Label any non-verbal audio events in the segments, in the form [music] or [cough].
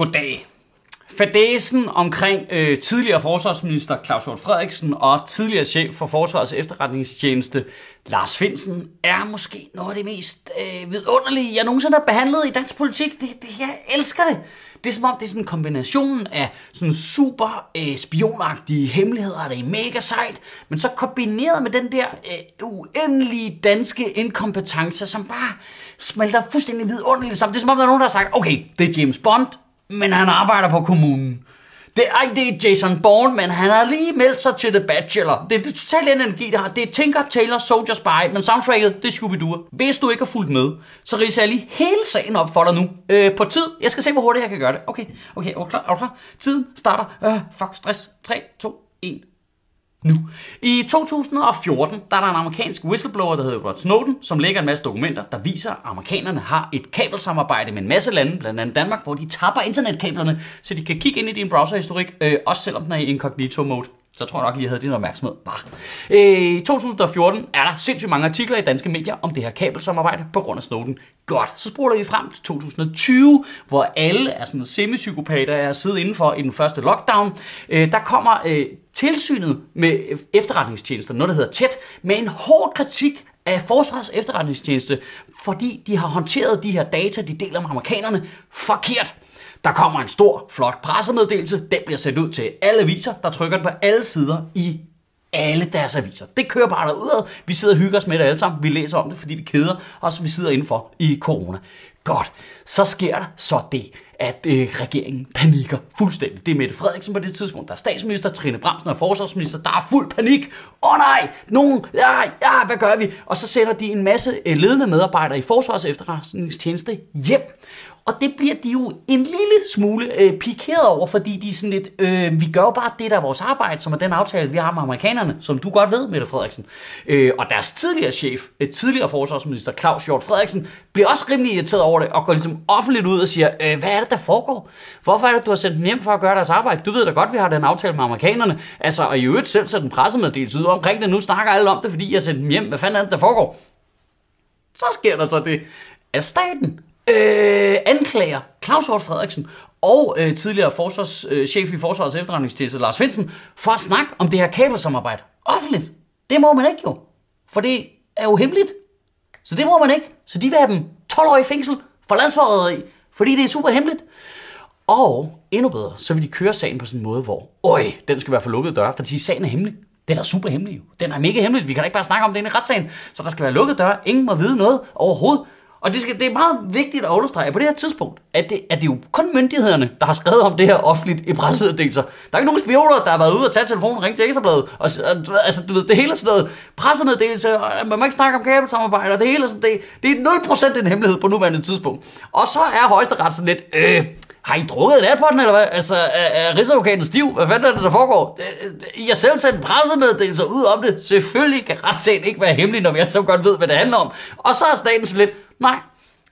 Goddag. Fadesen omkring øh, tidligere forsvarsminister Claus Hjort Frederiksen og tidligere chef for Forsvarets efterretningstjeneste Lars Finsen er måske noget af det mest øh, vidunderlige, jeg nogensinde har behandlet i dansk politik. Det, det, jeg elsker det. Det er som om, det er sådan en kombination af sådan super øh, spionagtige hemmeligheder, det er mega sejt, men så kombineret med den der øh, uendelige danske inkompetence, som bare smelter fuldstændig vidunderligt sammen. Det er som om, der er nogen, der har sagt, okay, det er James Bond, men han arbejder på kommunen. Det er, ej, det er Jason Bourne, men han har lige meldt sig til The Bachelor. Det er det totalt energi, der har. Det er Tinker, Taylor, Soldier Spy, men soundtracket, det er Scooby-Doo. Hvis du ikke har fulgt med, så riser jeg lige hele sagen op for dig nu. Øh, på tid. Jeg skal se, hvor hurtigt jeg kan gøre det. Okay, okay, er du klar? Er du klar? Tiden starter. Øh, fuck, stress. 3, 2, 1 nu. I 2014, der er der en amerikansk whistleblower, der hedder Rod Snowden, som lægger en masse dokumenter, der viser, at amerikanerne har et kabelsamarbejde med en masse lande, blandt andet Danmark, hvor de tapper internetkablerne, så de kan kigge ind i din browserhistorik, øh, også selvom den er i incognito mode. Så tror jeg nok lige, jeg havde din opmærksomhed. Bah. Øh, I 2014 er der sindssygt mange artikler i danske medier om det her kabelsamarbejde på grund af Snowden. Godt, så spoler vi frem til 2020, hvor alle er sådan semi-psykopater, er siddet indenfor i den første lockdown. Øh, der kommer øh, tilsynet med efterretningstjenester, noget der hedder tæt, med en hård kritik af Forsvarets efterretningstjeneste, fordi de har håndteret de her data, de deler med amerikanerne, forkert. Der kommer en stor, flot pressemeddelelse. Den bliver sendt ud til alle aviser, der trykker den på alle sider i alle deres aviser. Det kører bare derudad. Vi sidder og hygger os med det alle sammen. Vi læser om det, fordi vi keder os. Vi sidder indenfor i corona. Godt. Så sker der så det, at øh, regeringen panikker fuldstændig. Det er Mette Frederiksen på det tidspunkt, der er statsminister, Trine Bramsen er forsvarsminister, der er fuld panik. Åh oh, nej, nogen, ja, ja, hvad gør vi? Og så sender de en masse øh, ledende medarbejdere i Forsvars efterretningstjeneste hjem. Og det bliver de jo en lille smule øh, pikeret over, fordi de er sådan lidt, øh, vi gør jo bare det, der er vores arbejde, som er den aftale, vi har med amerikanerne, som du godt ved, Mette Frederiksen. Øh, og deres tidligere chef, et tidligere forsvarsminister, Claus Hjort Frederiksen, bliver også rimelig irriteret over det, og går ligesom offentligt ud og siger, øh, hvad er det, der foregår? Hvorfor er det, du har sendt dem hjem for at gøre deres arbejde? Du ved da godt, vi har den aftale med amerikanerne. Altså, og i øvrigt selv sætte en pressemeddelelse ud omkring det. Nu snakker alle om det, fordi jeg sendte dem hjem. Hvad fanden er det, der foregår? Så sker der så det, at staten øh, anklager Claus Hort Frederiksen og øh, tidligere forsvars, øh, chef i Forsvarets efterretningstjeneste, Lars Finsen, for at snakke om det her kabelsamarbejde offentligt. Det må man ikke jo, for det er jo hemmeligt. Så det må man ikke. Så de vil have dem 12 år i fængsel for landsforræderi, fordi det er super hemmeligt. Og endnu bedre, så vil de køre sagen på sådan en måde, hvor, øj, den skal være for lukket døre, fordi sagen er hemmelig. Den er super hemmelig jo. Den er mega hemmelig. Vi kan da ikke bare snakke om det i retssagen. Så der skal være lukket døre. Ingen må vide noget overhovedet. Og det, skal, det er meget vigtigt at understrege på det her tidspunkt, at det, at det er jo kun myndighederne, der har skrevet om det her offentligt i pressemeddelelser. Der er ikke nogen spioner, der har været ude og tage telefonen og ringe til Ekstrabladet. Og, og, altså, du ved, det hele er sådan noget pressemeddelelse, og øh, man må ikke snakke om kabelsamarbejde, og det hele er sådan, det, det er 0% en hemmelighed på nuværende tidspunkt. Og så er højesteret sådan lidt, øh, har I drukket en på den, eller hvad? Altså, er, er Rigsadvokaten stiv? Hvad fanden er det, der foregår? Øh, øh, I har selv sendt pressemeddelelser ud om det. Selvfølgelig kan retssagen ikke være hemmelig, når vi alle så godt ved, hvad det handler om. Og så er staten sådan lidt, nej,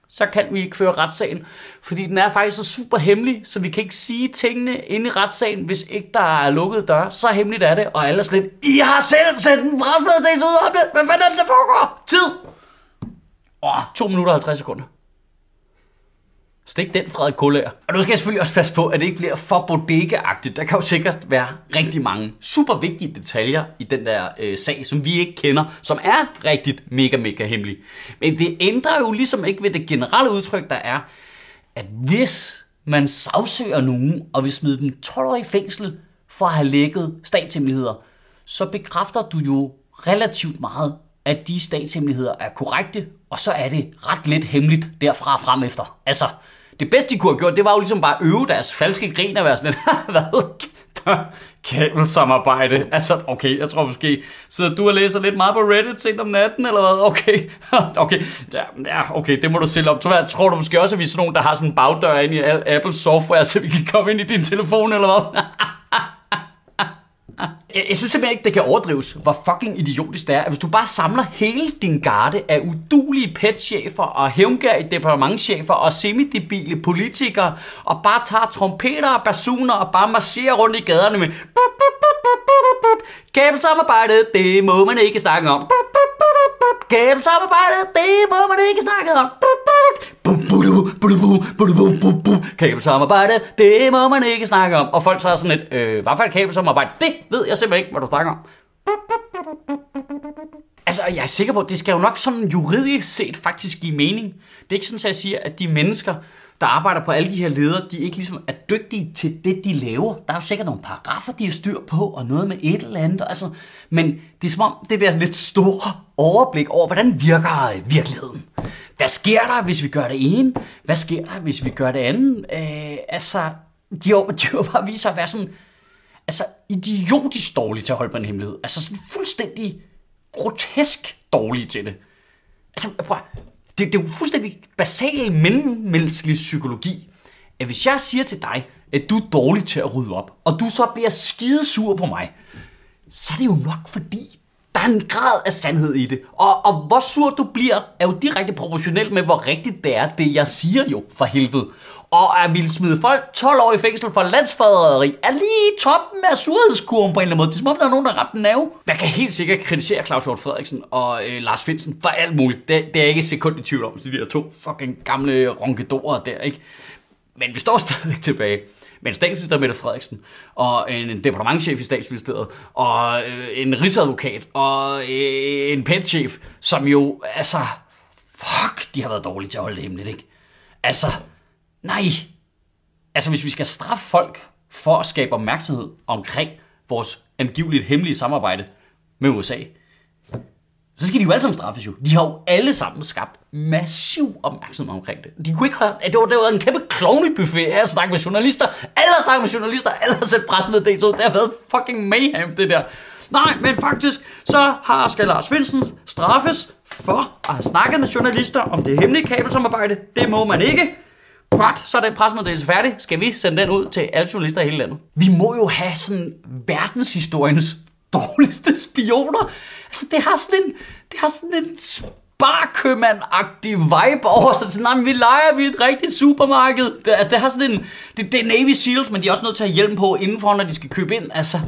så kan vi ikke føre retssagen. Fordi den er faktisk så super hemmelig, så vi kan ikke sige tingene inde i retssagen, hvis ikke der er lukket dør. Så hemmeligt er det, og alle er I har selv sendt en pressemeddelelse ud om det. Hvad fanden er det, der foregår? Tid! Åh, 2 minutter og 50 sekunder. Stik den, Frederik Kullager. Og nu skal jeg selvfølgelig også passe på, at det ikke bliver for bodega Der kan jo sikkert være rigtig mange super vigtige detaljer i den der øh, sag, som vi ikke kender, som er rigtig mega, mega hemmelig. Men det ændrer jo ligesom ikke ved det generelle udtryk, der er, at hvis man sagsøger nogen og vil smide dem 12 år i fængsel for at have lækket statshemmeligheder, så bekræfter du jo relativt meget, at de statshemmeligheder er korrekte, og så er det ret lidt hemmeligt derfra frem efter. Altså, det bedste, de kunne have gjort, det var jo ligesom bare at øve deres falske grin og være sådan lidt, [laughs] hvad? Kabelsamarbejde. Altså, okay, jeg tror måske, sidder du og læser lidt meget på Reddit sent om natten, eller hvad? Okay, [laughs] okay, ja, ja, okay, det må du selv op. Jeg tror du måske også, at vi er sådan nogen, der har sådan en bagdør ind i Apple software, [laughs] så vi kan komme ind i din telefon, eller hvad? Jeg, jeg synes simpelthen ikke, det kan overdrives, hvor fucking idiotisk det er, at hvis du bare samler hele din garde af udulige petchefer og hævngærige departementchefer og semidebile politikere, og bare tager trompeter og basuner og bare marcherer rundt i gaderne med Kabelsamarbejde, det må man ikke snakke om. Kabelsamarbejde, det må man ikke snakke om. Kabelsamarbejde, det må man ikke snakke om. Og folk så er sådan et, øh, hvad for et kabelsamarbejde? Det ved jeg simpelthen ikke, hvad du snakker om. Altså, jeg er sikker på, at det skal jo nok sådan juridisk set faktisk give mening. Det er ikke sådan, at jeg siger, at de mennesker, der arbejder på alle de her ledere, de ikke ligesom er dygtige til det, de laver. Der er jo sikkert nogle paragrafer, de har styr på, og noget med et eller andet. Altså, men det er som om, det der lidt store overblik over, hvordan virker virkeligheden. Hvad sker der, hvis vi gør det ene? Hvad sker der, hvis vi gør det andet? Øh, altså, de har, de har bare vist sig at være sådan, altså idiotisk dårlige til at holde på en hemmelighed. Altså sådan fuldstændig grotesk dårlige til det. Altså, prøv, det, det er jo fuldstændig basal menneskelig psykologi, at hvis jeg siger til dig, at du er dårlig til at rydde op, og du så bliver skidesur på mig, så er det jo nok fordi, der er en grad af sandhed i det. Og, og hvor sur du bliver, er jo direkte proportionelt med, hvor rigtigt det er, det jeg siger jo, for helvede. Og at ville smide folk 12 år i fængsel for landsforræderi er lige toppen af surhedskurven på en eller anden måde. Det er som om, der er nogen, der har den nave. Man kan helt sikkert kritisere Claus Hjort Frederiksen og øh, Lars Finsen for alt muligt. Det, det er jeg ikke et sekund i tvivl om, de der to fucking gamle ronkedorer der, ikke? Men vi står stadig tilbage med en statsminister Mette Frederiksen, og en departementchef i statsministeriet, og øh, en rigsadvokat, og øh, en petchef, som jo, altså, fuck, de har været dårlige til at holde det hemmeligt, ikke? Altså, nej. Altså, hvis vi skal straffe folk for at skabe opmærksomhed omkring vores angiveligt hemmelige samarbejde med USA, så skal de jo alle sammen straffes jo. De har jo alle sammen skabt massiv opmærksomhed omkring det. De kunne ikke have, det var, det var en kæmpe klovnebuffet af at snakke med journalister. Alle har snakket med journalister, alle har set pressemeddelelse ud. Det har været fucking mayhem, det der. Nej, men faktisk, så har skal Lars Finsen straffes for at have snakket med journalister om det hemmelige kabelsamarbejde. Det må man ikke. Godt, så er den pressemeddelelse færdig. Skal vi sende den ud til alle journalister i hele landet? Vi må jo have sådan verdenshistoriens [laughs] dårligste spioner. Altså, det har sådan en, det har sådan en barkøbmand-agtig vibe over sig. Sådan, nej, vi leger vi et rigtigt supermarked. Det, altså, det har sådan en, det, det er Navy Seals, men de er også nødt til at hjælpe på indenfor, når de skal købe ind. Altså,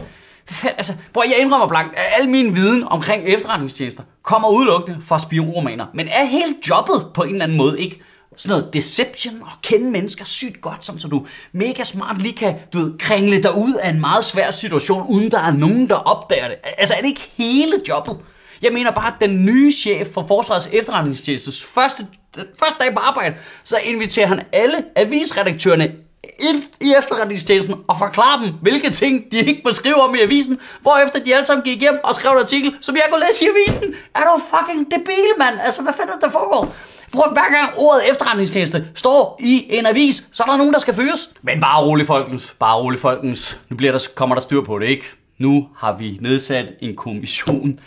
altså, hvor jeg indrømmer blankt, at al min viden omkring efterretningstjenester kommer udelukkende fra spionromaner. Men er helt jobbet på en eller anden måde ikke sådan noget deception og kende mennesker sygt godt, som så du mega smart lige kan, du ved, kringle dig ud af en meget svær situation, uden der er nogen, der opdager det. Altså er det ikke hele jobbet? Jeg mener bare, at den nye chef for Forsvarets efterretningstjenestes første, første dag på arbejde, så inviterer han alle avisredaktørerne ind i efterretningstjenesten og forklare dem, hvilke ting de ikke må skrive om i avisen, hvorefter de alle sammen gik hjem og skrev en artikel, som jeg kunne læse i avisen. Er du fucking debil, mand? Altså, hvad fanden der foregår? Prøv, hver gang ordet efterretningstjeneste står i en avis, så er der nogen, der skal fyres. Men bare rolig, folkens. Bare rolig, folkens. Nu bliver der, kommer der styr på det, ikke? Nu har vi nedsat en kommission,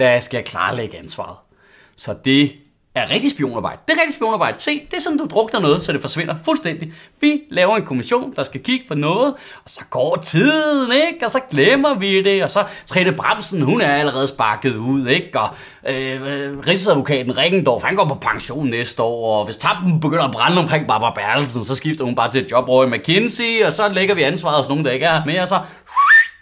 der skal klarlægge ansvaret. Så det er rigtig spionarbejde. Det er rigtig spionarbejde. Se, det er sådan, du drukner noget, så det forsvinder fuldstændig. Vi laver en kommission, der skal kigge på noget, og så går tiden, ikke? Og så glemmer vi det, og så Trine Bremsen, hun er allerede sparket ud, ikke? Og øh, øh Rigsadvokaten Rikendorf, han går på pension næste år, og hvis tampen begynder at brænde omkring Barbara Bertelsen, så skifter hun bare til et job over i McKinsey, og så lægger vi ansvaret hos nogen, der ikke er med, og så,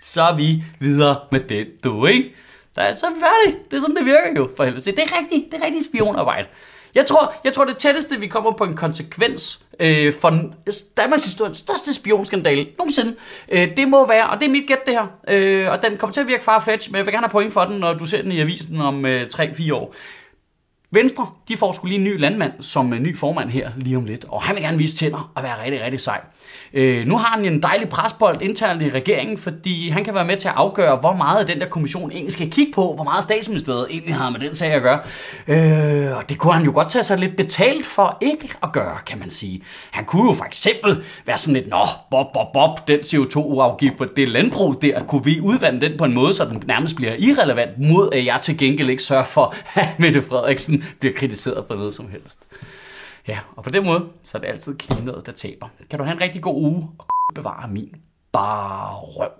så er vi videre med det, du, ikke? Der er så færdigt. Det er sådan, det virker jo for helvede. Det er rigtigt, det er rigtigt spionarbejde. Jeg tror, jeg tror, det tætteste, vi kommer på en konsekvens øh, for Danmarks historiens største spionskandale nogensinde, øh, det må være, og det er mit gæt det her, øh, og den kommer til at virke farfetch, men jeg vil gerne have point for den, når du ser den i avisen om øh, 3-4 år. Venstre, de får skulle lige en ny landmand som en ny formand her lige om lidt, og han vil gerne vise tænder og være rigtig, rigtig sej. Øh, nu har han en dejlig presbold internt i regeringen, fordi han kan være med til at afgøre, hvor meget den der kommission egentlig skal kigge på, hvor meget statsministeriet egentlig har med den sag at gøre. Øh, og det kunne han jo godt tage sig lidt betalt for ikke at gøre, kan man sige. Han kunne jo for eksempel være sådan lidt, nå, bob, bob, bob, den CO2-afgift på det landbrug der, kunne vi udvande den på en måde, så den nærmest bliver irrelevant, mod at jeg til gengæld ikke sørger for, [laughs] at Mette Frederiksen [laughs] bliver kritiseret for noget som helst. Ja, og på den måde, så er det altid klimaet, der taber. Kan du have en rigtig god uge, og [laughs] bevare min bare røv.